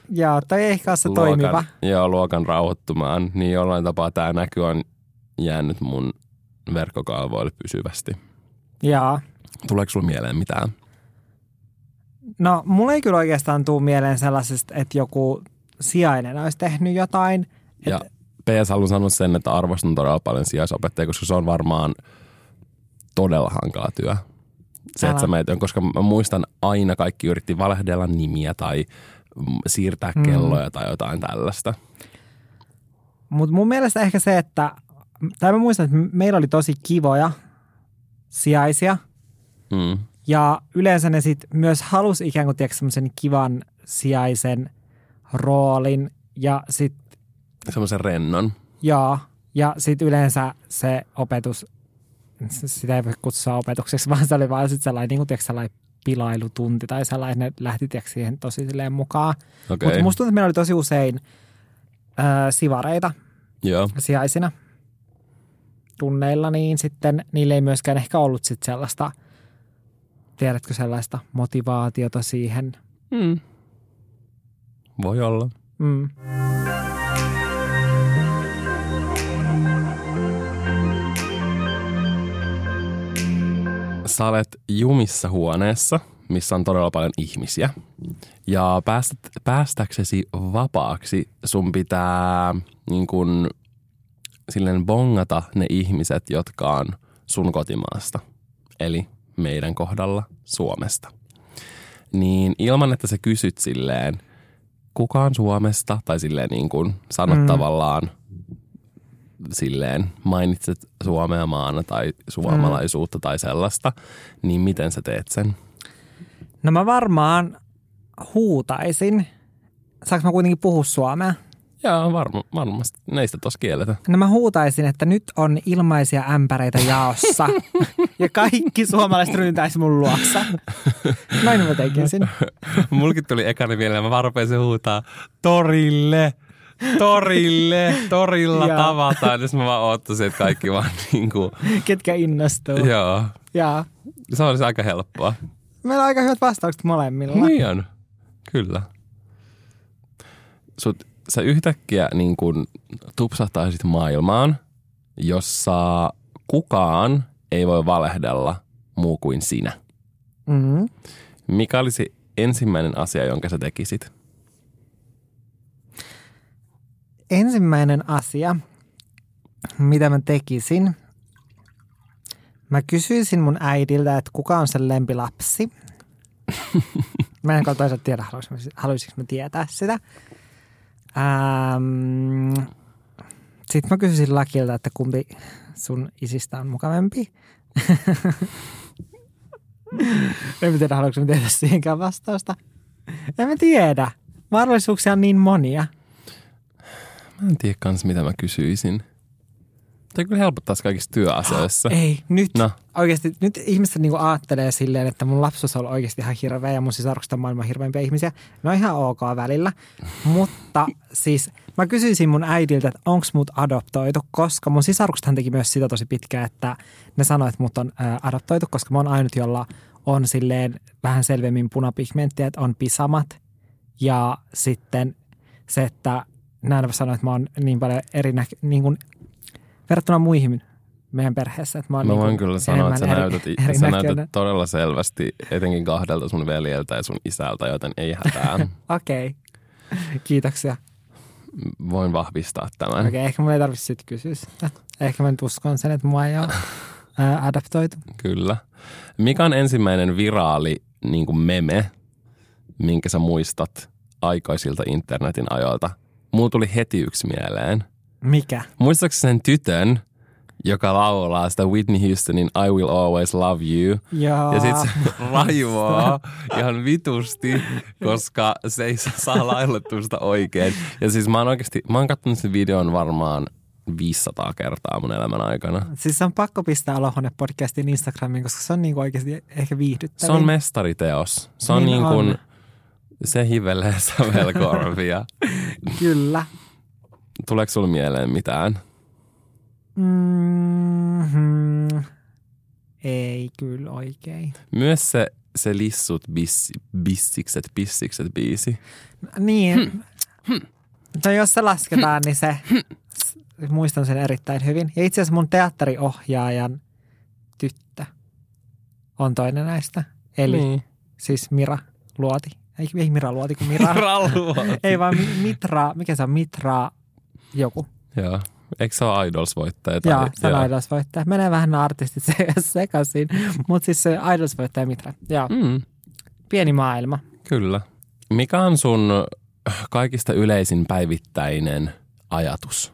Joo, tai ehkä se luokan, toimiva. Joo, luokan rauhoittumaan. Niin jollain tapaa tämä näky on jäänyt mun verkkokalvoille pysyvästi. Joo. Tuleeko sulla mieleen mitään? No, mulla ei kyllä oikeastaan tule mieleen sellaisesta, että joku sijainen olisi tehnyt jotain. Ja PS haluan sanoa sen, että arvostan todella paljon sijaisopettajia, koska se on varmaan todella hankala työ. Se, että sä meet, koska mä muistan aina kaikki yritti valehdella nimiä tai siirtää mm. kelloja tai jotain tällaista. Mutta mun mielestä ehkä se, että, tai mä muistan, että meillä oli tosi kivoja sijaisia. Mm. Ja yleensä ne sit myös halusi ikään kuin semmoisen kivan sijaisen roolin ja sitten... Semmoisen rennon. Joo. Ja sitten yleensä se opetus, sitä ei voi kutsua opetukseksi, vaan se oli vaan sitten sellainen, niin kuin, tiedätkö, sellainen pilailutunti tai sellainen, ne lähti tiedätkö, siihen tosi silleen mukaan. Okay. Mutta musta tuntuu, että meillä oli tosi usein äh, sivareita Joo. sijaisina tunneilla, niin sitten niille ei myöskään ehkä ollut sit sellaista – tiedätkö sellaista motivaatiota siihen? Mm. Voi olla. Mm. Sä olet jumissa huoneessa, missä on todella paljon ihmisiä. Ja päästä, päästäksesi vapaaksi sun pitää niin kun, silleen bongata ne ihmiset, jotka on sun kotimaasta. Eli meidän kohdalla Suomesta. Niin ilman, että sä kysyt silleen, kuka on Suomesta, tai silleen niin kuin sanot mm. tavallaan silleen mainitset Suomea maana tai suomalaisuutta mm. tai sellaista, niin miten sä teet sen? No mä varmaan huutaisin. Saanko mä kuitenkin puhua suomea? Joo, varma, varmasti. Neistä tos kieletä. No mä huutaisin, että nyt on ilmaisia ämpäreitä jaossa. ja kaikki suomalaiset ryntäisi mun luoksa. Näin mä tekisin. Mulkin tuli ekana mieleen, mä vaan huutaa torille torille, torilla tavataan. Jos mä vaan oottaisin, että kaikki vaan niin kuin... Ketkä innostuu. Joo. Ja. Se olisi aika helppoa. Meillä on aika hyvät vastaukset molemmilla. Niin on. Kyllä. Sut sä yhtäkkiä niin kuin tupsahtaisit maailmaan, jossa kukaan ei voi valehdella muu kuin sinä. Mm. Mikä olisi ensimmäinen asia, jonka sä tekisit? Ensimmäinen asia, mitä mä tekisin, mä kysyisin mun äidiltä, että kuka on sen lempilapsi. mä en toisaalta tiedä, haluaisinko mä tietää sitä. Ähm, Sitten mä kysyisin Lakilta, että kumpi sun isistä on mukavampi. en tiedä, haluanko mä tehdä siihenkään vastausta. En mä tiedä. Mahdollisuuksia on niin monia. Mä en tiedä kans, mitä mä kysyisin. Tämä kyllä helpottaisi kaikissa työasioissa. Ei, nyt No. oikeasti, nyt ihmiset niinku ajattelee silleen, että mun lapsuus on oikeasti ihan hirveä ja mun sisarukset on maailman hirveimpiä ihmisiä. Ne on ihan ok välillä, mutta siis mä kysyisin mun äidiltä, että onko mut adoptoitu, koska mun sisaruksethan teki myös sitä tosi pitkään, että ne sanoi, että mut on adoptoitu, koska mä oon ainut, jolla on silleen vähän selvemmin punapigmenttiä, että on pisamat ja sitten se, että näin sanoa, että mä oon niin paljon eri näkö, niin kuin, verrattuna muihin meidän perheessä. Että mä oon Mä niin voin kuin kyllä sanoa, että sä enemmän näytät, eri sä näytät todella selvästi etenkin kahdelta sun veljeltä ja sun isältä, joten ei hätää. Okei. Kiitoksia. Voin vahvistaa tämän. Okei, okay, ehkä mun ei tarvitse sitten kysyä sitä. Ehkä mä nyt uskon sen, että mua ei ole adaptoitu. Kyllä. Mikä on ensimmäinen viraali niin kuin meme, minkä sä muistat aikaisilta internetin ajoilta? Mulla tuli heti yksi mieleen. Mikä? Muistaakseni sen tytön, joka laulaa sitä Whitney Houstonin I Will Always Love You. Joo. Ja sit se raivoo ihan vitusti, koska se ei saa laulettua sitä oikein. Ja siis mä oon oikeasti, mä oon kattonut sen videon varmaan 500 kertaa mun elämän aikana. Siis se on pakko pistää Olohuone podcastin Instagramiin, koska se on niinku oikeasti ehkä viihdyttävä. Se on mestariteos. Se on Niin niin, kuin, se hivelee sävelkorvia. Kyllä. Tuleeko sulla mieleen mitään? Mm-hmm. Ei kyllä oikein. Myös se, se lissut bis, bissikset, pissikset biisi. Niin. No jos se lasketaan, niin se, s- muistan sen erittäin hyvin. Ja itse asiassa mun teatteriohjaajan tyttö on toinen näistä. Eli Niin. siis Mira Luoti. Ei, ei Mira Luoti, kun Mira. ei vaan Mi- Mitra, mikä se on? Mitra joku. Joo. Eikö se ole Idols-voittaja? tai- Joo, se on Idols-voittaja. Menee vähän nämä artistit se- sekaisin. Mutta siis se Idols-voittaja Mitra. Joo, Mm, pieni maailma. kyllä. Mikä on sun kaikista yleisin päivittäinen ajatus?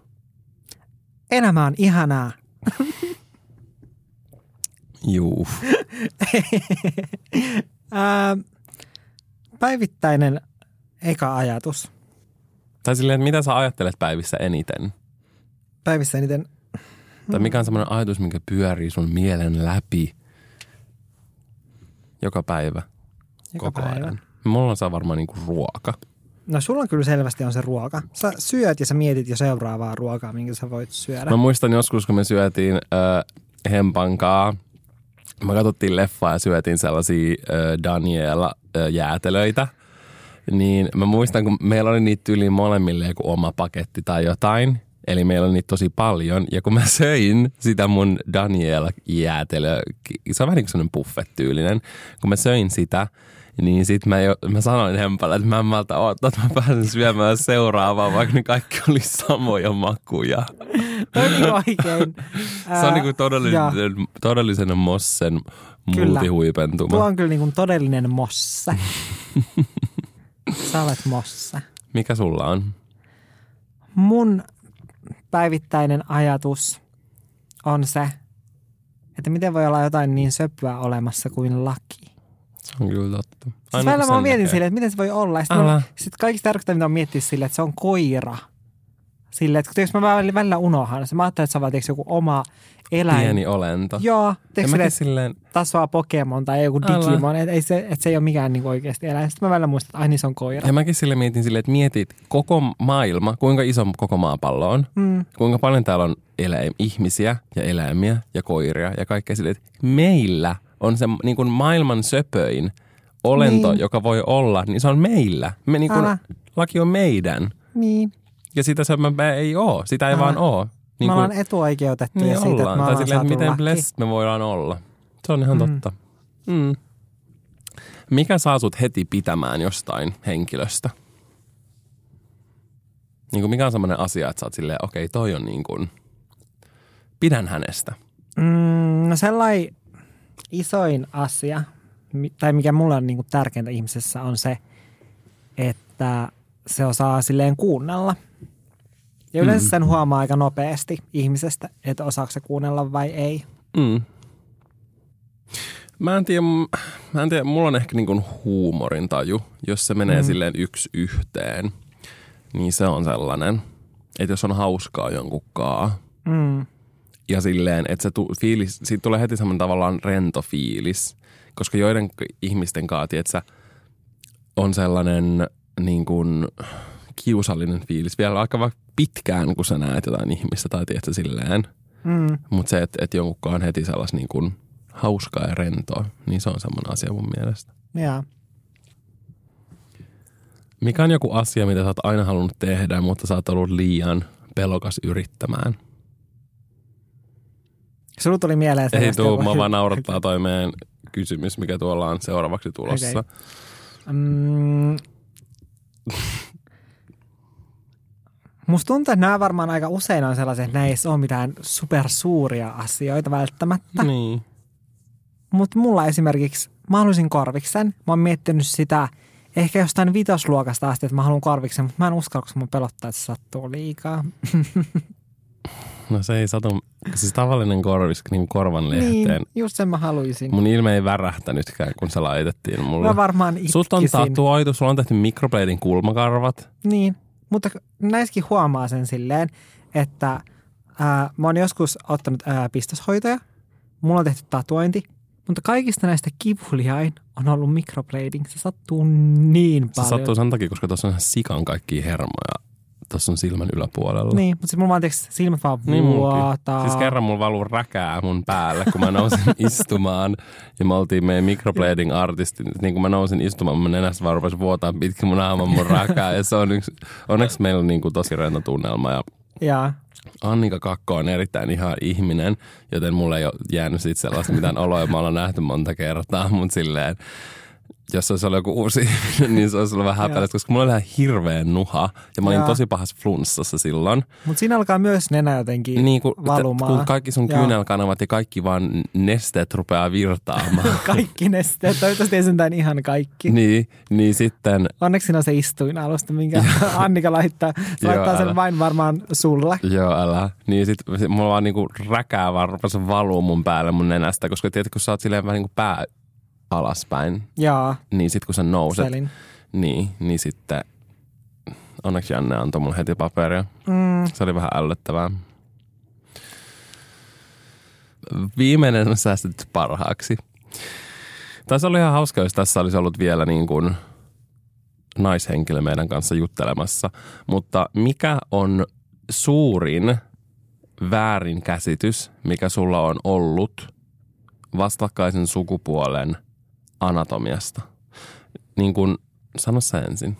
Elämä on ihanaa. Juu. Päivittäinen eka ajatus. Tai silleen, että mitä sä ajattelet päivissä eniten? Päivissä eniten Tai mikä on semmoinen ajatus, mikä pyörii sun mielen läpi joka päivä, joka koko päivä. ajan? Mulla on se varmaan niinku ruoka. No sulla kyllä selvästi on se ruoka. Sä syöt ja sä mietit jo seuraavaa ruokaa, minkä sä voit syödä. Mä muistan joskus, kun me syötiin äh, hempankaa. Me katsottiin leffaa ja syötiin sellaisia äh, Daniela äh, jäätelöitä. Niin mä muistan, kun meillä oli niitä yli molemmille joku oma paketti tai jotain. Eli meillä oli niitä tosi paljon. Ja kun mä söin sitä mun Daniela jäätelö, se on vähän niin kuin sellainen buffet-tyylinen. Kun mä söin sitä, niin sit mä, jo, mä sanoin Hempalle, että mä en malta odottaa, että mä pääsen syömään seuraavaa, vaikka ne kaikki oli samoja makuja. Niin oikein. Se on niinku todellinen, joo. todellisen mossen Kyllä. multihuipentuma. Tuo on kyllä niin kuin todellinen mosse. Sä olet mosse. Mikä sulla on? Mun päivittäinen ajatus on se, että miten voi olla jotain niin söpöä olemassa kuin laki. Se on kyllä totta. Siis välillä mä mietin silleen, että miten se voi olla. Sitten, mä, sitten kaikista tärkeintä, mitä on miettiä silleen, että se on koira. Silleen, että kun mä välillä, välillä unohan, se mä ajattelin, että se on vaan tiiäks, joku oma eläin. Pieni olento. Joo, mäkin silleen, silleen, Pokemon tai joku. Digimon, että, se, että se ei ole mikään niin oikeasti eläin. Sitten mä välillä muistan, että ai niin se on koira. ja mäkin sille mietin silleen, että mietit koko maailma, kuinka iso koko maapallo on. Mm, Kuinka paljon täällä on eläim, ihmisiä ja eläimiä ja koiria ja kaikkea silleen, että meillä on se niin kuin maailman söpöin olento, Niin. joka voi olla, niin se on meillä. Me, niin kuin, laki on meidän. niin. Ja sitä söpömpää ei ole. Sitä ei Mä vaan ole. Niin me ollaan etuoikeutettuja niin siitä, että ollaan. me Tai ollaan silleen, että miten blessed me voidaan olla. Se on ihan Mm. totta. Mm. Mikä saa sut heti pitämään jostain henkilöstä? Niin kuin mikä on semmoinen asia, että sä oot silleen, okei, toi on niin kuin, pidän hänestä. Mm, no sellainen isoin asia, tai mikä mulle on niinku tärkeintä ihmisessä, on se, että se osaa silleen kuunnella. Ja yleensä Mm. sen huomaa aika nopeasti ihmisestä, että osaako se kuunnella vai ei. Mm. Mä en tiedä, mä en tiedä, mulla on ehkä niin kuin huumorin taju. Jos se menee Mm. silleen yksi yhteen, niin se on sellainen, että jos on hauskaa jonkun kaa, Mm. ja silleen, että se tu, fiilis, siitä tulee heti semmoinen tavallaan rento fiilis, koska joiden ihmisten kanssa, että on sellainen niin kuin kiusallinen fiilis vielä aika vaikka pitkään, kun sä näet jotain ihmistä tai tiedätkö silleen. Mm. Mutta se, että et jonkunkaan on heti sellaista niin kuin hauskaa ja rentoa, niin se on semmoinen asia mun mielestä. Ja. Mikä on joku asia, mitä sä oot aina halunnut tehdä, mutta sä oot ollut liian pelokas yrittämään? Sulla tuli mieleen Ei selvästi tuu, mä vaan naurattaa toi meidän kysymys, mikä tuolla on seuraavaksi tulossa. Okei. Mm. Musta tuntuu, että nämä varmaan aika usein on sellaisia, että ei ole mitään supersuuria asioita välttämättä. Niin. Mutta mulla esimerkiksi, mä haluaisin korviksen. Mä oon miettinyt sitä ehkä jostain vitosluokasta asti, että mä haluan korviksen, mutta mä en uskalla, koska mä pelottaa, että se sattuu liikaa. No se ei satu, siis tavallinen korvis niin korvan lehteen. Niin, just sen mä haluaisin. Mun ilme ei värähtänytkään, kun se laitettiin mulle. Mä varmaan itkisin. Sut on tatuoitu, sulla on tehty mikrobladin kulmakarvat. Niin, mutta näissäkin huomaa sen silleen, että ää, mä oon joskus ottanut ää, pistoshoitoja, mulla on tehty tatuointi, mutta kaikista näistä kivuliain on ollut microblading. Se sattuu niin Se paljon. sattuu sen takia, koska tuossa on ihan sikan kaikkia hermoja. Tuossa on silmän yläpuolella. Niin, mutta sitten mulla vaan tiiäks, silmät vaan Niin vuotaa. Siis kerran mulla valuu räkää mun päälle, kun mä nousin istumaan. Ja me oltiin meidän microblading artistit. Niin kun mä nousin istumaan, mun nenästä vaan rupesi vuotaa pitkin mun aaman mun räkää. Ja se on yksi, onneksi meillä on niin kuin tosi rento tunnelma. Ja Ja, Annika Kakko on erittäin ihan ihminen, joten mulle ei ole jäänyt siitä sellaista mitään oloa. Me ollaan nähty monta kertaa, mutta silleen, jos se olisi ollut joku uusi ihminen, niin se olisi ollut vähän häpeällistä, koska mulla oli ihan hirveän nuha. Ja mä olin Joo. tosi pahassa flunssassa silloin. mutta siinä alkaa myös nenä jotenkin Niin kun, valumaan. kun kaikki sun Joo. kyynelkanavat ja kaikki vaan nesteet rupeaa virtaamaan. Kaikki nesteet, toivottavasti ei sentään ihan kaikki. niin, niin sitten, Onneksi siinä on se istuinalusta, minkä Annika laittaa. Se Joo, laittaa sen älä. vain varmaan sulle. joo älä, niin sit, sit mulla vaan niinku räkää vaan rupesi valuu mun päälle mun nenästä, koska tiedätkö, kun sä oot silleen vähän niinku pää alaspäin, Joo, niin sit kun sä nouset, selin. niin, niin sitten onneksi Janne antoi mulle heti paperia. Mm, Se oli vähän ällöttävää. Viimeinen on säästetty parhaaksi. Tässä oli ihan hauska, jos tässä olisi ollut vielä niin kuin naishenkilö meidän kanssa juttelemassa. Mutta mikä on suurin väärinkäsitys, mikä sulla on ollut vastakkaisen sukupuolen anatomiasta? Niin kuin, sano sä ensin.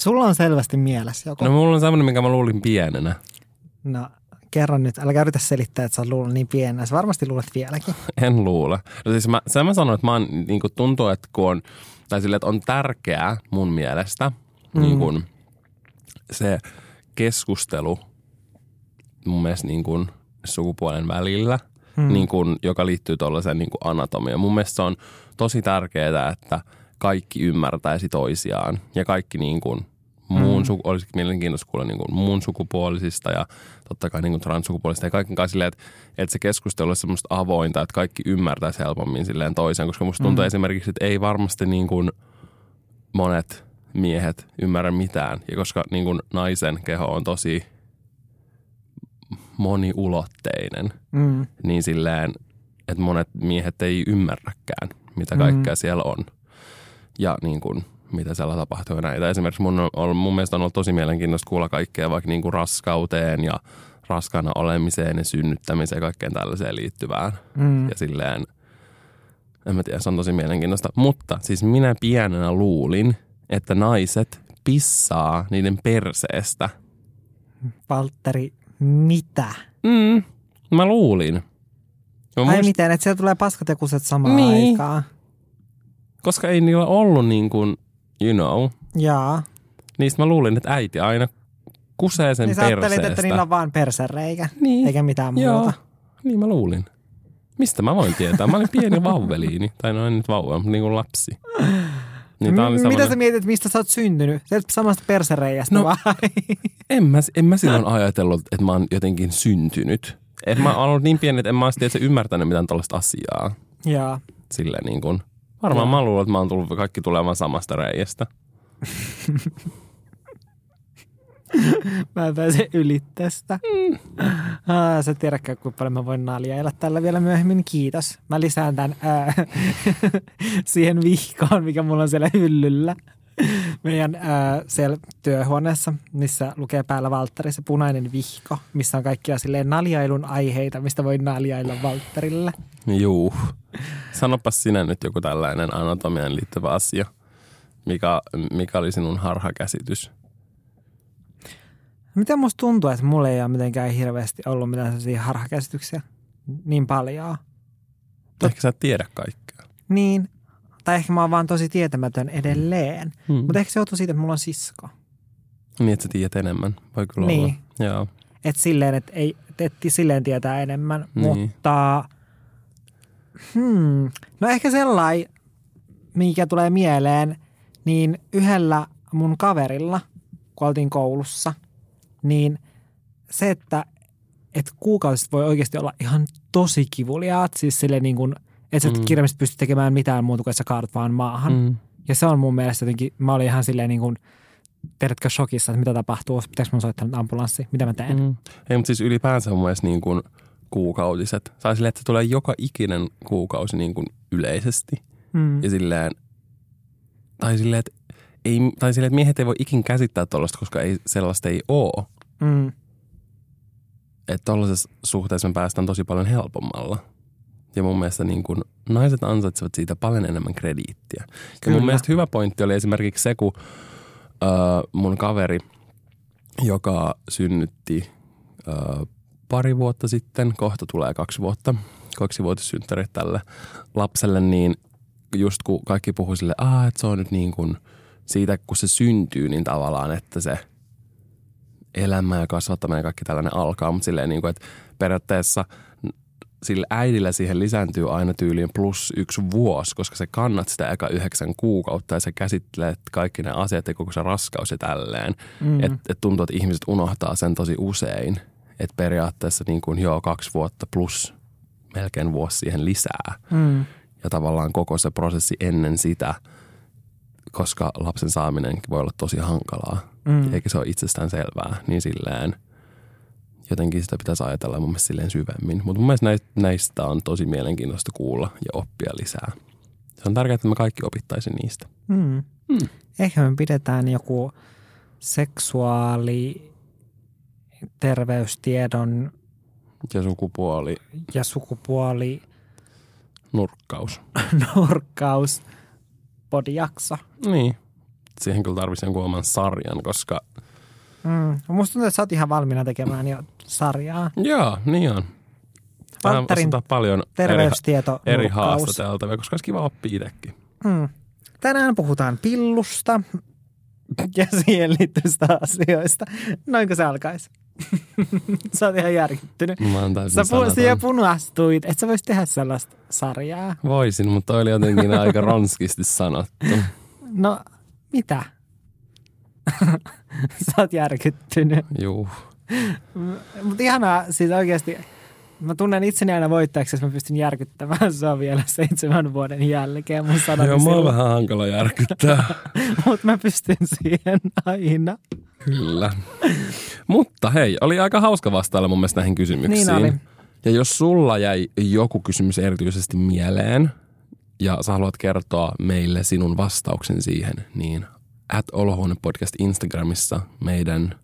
sulla on selvästi mielessä joku. No mulla on semmoinen, mikä mä luulin pienenä. No, kerro nyt. Älä yritä selittää, että sä oot luullut niin pienenä. Sä varmasti luulet vieläkin. En luule. No siis mä, sen mä sanon, että mä oon, niin kuin tuntuu, että kun on, tai sille, että on tärkeää mun mielestä mm. niin kuin se keskustelu mun mielestä niin kuin sukupuolen välillä, mm. niin kuin, joka liittyy tuollaiseen niin anatomiaan. Mun mielestä se on tosi tärkeää, että kaikki ymmärtäisi toisiaan ja kaikki niin kuin muun, mm. suku, olisi mielenkiintoista kuulla niin kuin muun sukupuolisista ja totta kai niin kuin transsukupuolisista ja kaiken kanssa silleen, että, että se keskustelu olisi semmoista avointa, että kaikki ymmärtäisi helpommin silleen toisiaan, koska musta tuntuu mm. esimerkiksi, että ei varmasti niin kuin monet miehet ymmärrä mitään ja koska niin kuin naisen keho on tosi moniulotteinen, Mm. niin silleen, että monet miehet ei ymmärräkään, mitä kaikkea mm. siellä on. Ja niin kuin, mitä siellä tapahtuu ja näitä. Esimerkiksi mun, on, mun mielestä on ollut tosi mielenkiintoista kuulla kaikkea vaikka niin kuin raskauteen ja raskaana olemiseen ja synnyttämiseen ja kaikkeen tällaiseen liittyvään. Mm. Ja silleen, en mä tiedä, se on tosi mielenkiintoista. Mutta siis minä pienenä luulin, että naiset pissaa niiden perseestä Valtteri, mitä? Mm, mä luulin. Mä Ai muist- miten, että siellä tulee paskat ja kuset samaan Niin. aikaan? koska ei niillä ollut niin kuin, you know, Jaa. niistä mä luulin, että äiti aina kusee sen Niin perseestä. että niillä on vaan persereikä, Niin. eikä mitään Joo, muuta. niin mä luulin. Mistä mä voin tietää? Mä olin pieni vauveliini, tai no en nyt vauva, mutta niin kuin lapsi. Niin tää oli M- Mitä semmoinen- sä mietit, mistä sä oot syntynyt? Sieltä samasta persereiästä No, vai? En mä, en mä silloin ajatellut, että mä oon jotenkin syntynyt. Et mä oon ollut niin pieni, että en mä oon ymmärtänyt mitään tällaista asiaa. Joo. Silleen niin kuin, varmaan mä luulen, että mä oon tullut kaikki tulemaan samasta reiästä. Mä en pääse yli tästä. Mm. Ah, sä tiedätkään, kuinka paljon mä voin naljailla tällä vielä myöhemmin. Kiitos. Mä lisään tämän ää, siihen vihkoon, mikä mulla on siellä hyllyllä. Meidän ää, siellä työhuoneessa, missä lukee päällä Valtteri, se punainen vihko, missä on kaikkia silleen naljailun aiheita, mistä voi naljailla Valtterille. Juu. Sanopas sinä nyt joku tällainen anatomian liittyvä asia. Mikä, mikä oli sinun harhakäsitys? Miten musta tuntuu, että mulla ei ole mitenkään hirveästi ollut mitään sellaisia harhakäsityksiä niin paljon. Ehkä sä et tiedä kaikkea. Niin, tai ehkä mä oon vaan tosi tietämätön edelleen. Hmm. Mutta ehkä se johtuu siitä, että mulla on sisko. Niin, että sä tiedät enemmän. Voi kyllä Niin. olla. Joo. Että silleen, että ei, et silleen tietää enemmän. Niin. Mutta hmm, no ehkä sellainen, mikä tulee mieleen, niin yhdellä mun kaverilla, kun oltiin koulussa, niin se, että et kuukausit voi oikeasti olla ihan tosi kivuliaat, siis silleen niin kuin, että sä et Mm. kirjallisesti pysty tekemään mitään muuta kuin, että sä kaadut vaan maahan. Mm. Ja se on mun mielestä jotenkin, mä olin ihan silleen niin kuin, tiedätkö, shokissa, että mitä tapahtuu, pitääkö mun soittaa nyt ambulanssi, mitä mä teen. Mm. Ei, mutta siis ylipäänsä mun mielestä niin kuin kuukautiset. Tai silleen, että se tulee joka ikinen kuukausi niin kuin yleisesti. Mm. Ja silleen, tai silleen, että ei, tai silleen, että miehet ei voi ikin käsittää tuollaista, koska ei, sellaista ei ole. Mm. Että tuollaisessa suhteessa me päästään tosi paljon helpommalla. Ja mun mielestä niin kun naiset ansaitsevat siitä paljon enemmän krediittiä. Ja Kyllä. mun mielestä hyvä pointti oli esimerkiksi se, kun ö, mun kaveri, joka synnytti ö, pari vuotta sitten, kohta tulee kaksi vuotta, kaksivuotissynttärit tälle lapselle, niin just kun kaikki puhuu sille, että se on nyt niin kuin siitä, kun se syntyy, niin tavallaan, että se elämä ja kasvattaminen ja kaikki tällainen alkaa, mutta silleen niin kuin, että periaatteessa sillä äidillä siihen lisääntyy aina tyyliin plus yksi vuosi, koska se kannat sitä eka yhdeksän kuukautta ja se käsittelee kaikki ne asiat ja koko se raskaus ja tälleen. Mm. Että et tuntuu, että ihmiset unohtaa sen tosi usein. Että periaatteessa niin kuin joo, kaksi vuotta plus melkein vuosi siihen lisää. Mm. Ja tavallaan koko se prosessi ennen sitä, koska lapsen saaminen voi olla tosi hankalaa. Mm. Eikä se ole itsestään selvää, niin silleen jotenkin sitä pitäisi ajatella mun mielestä silleen syvemmin. Mutta mun mielestä näistä, näistä on tosi mielenkiintoista kuulla ja oppia lisää. Se on tärkeää, että me kaikki opittaisiin niistä. Mm. Mm. Ehkä me pidetään joku seksuaali terveystiedon Ja sukupuoli, ja sukupuoli nurkkaus. nurkkaus podijakso. Niin. Siihen kyllä tarvitsisi jonkun oman sarjan, koska Mm. Musta tuntuu, että sä oot ihan valmiina tekemään jo sarjaa. joo, niin on. Valtterin paljon eri, terveystieto eri nurkkaus. haastateltavia, koska olisi kiva oppia itsekin. Mm. Tänään puhutaan pillusta ja siihen liittyvistä asioista. Noinko se alkaisi? Sä oot ihan järkyttynyt. Mä Sä pu- siellä punastuit, että sä vois tehdä sellaista sarjaa. Voisin, mutta oli jotenkin aika ronskisti sanottu. No, mitä? sä oot järkyttynyt. Juu. Mutta ihanaa, siis oikeasti, mä tunnen itseni aina voittajaksi, jos mä pystyn järkyttämään sua vielä seitsemän vuoden jälkeen mun Joo, mua on sanomisilla. vähän hankala järkyttää. Mutta mä pystyn siihen aina. Kyllä. Mutta hei, oli aika hauska vastailla mun mielestä näihin kysymyksiin. Niin oli. Ja jos sulla jäi joku kysymys erityisesti mieleen ja sä haluat kertoa meille sinun vastauksen siihen, niin at Olohuone Podcast Instagramissa meidän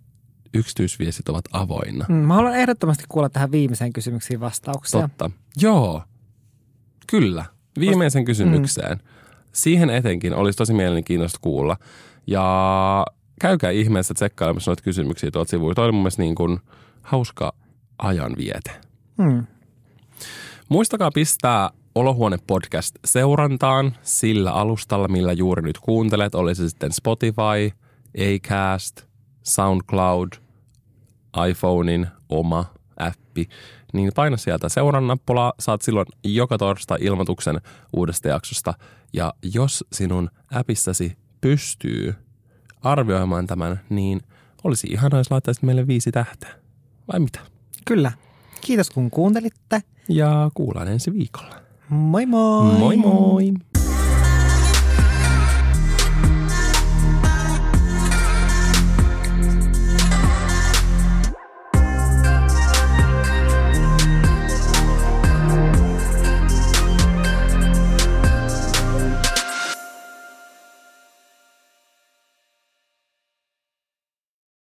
yksityisviestit ovat avoinna. Mm, Mä haluan ehdottomasti kuulla tähän viimeiseen kysymyksiin vastauksia. Totta. Joo. Kyllä. Viimeisen Mm. kysymykseen. Siihen etenkin olisi tosi mielenkiintoista kuulla. Ja käykää ihmeessä tsekkailemassa noita kysymyksiä tuolta sivuilta. Toi oli mun mielestä niin kuin hauska ajanviete. Hmm. Muistakaa pistää Olohuone podcast seurantaan sillä alustalla, millä juuri nyt kuuntelet. Oli se sitten Spotify, Acast, SoundCloud, iPhonein oma appi. Niin paina sieltä seuran nappulaa, saat silloin joka torstai ilmoituksen uudesta jaksosta. Ja jos sinun appissasi pystyy arvioimaan tämän, niin olisi ihanaa, jos laittaisit meille viisi tähteä. Vai mitä? Kyllä. Kiitos kun kuuntelitte. Ja kuullaan ensi viikolla. Moi moi! Moi moi!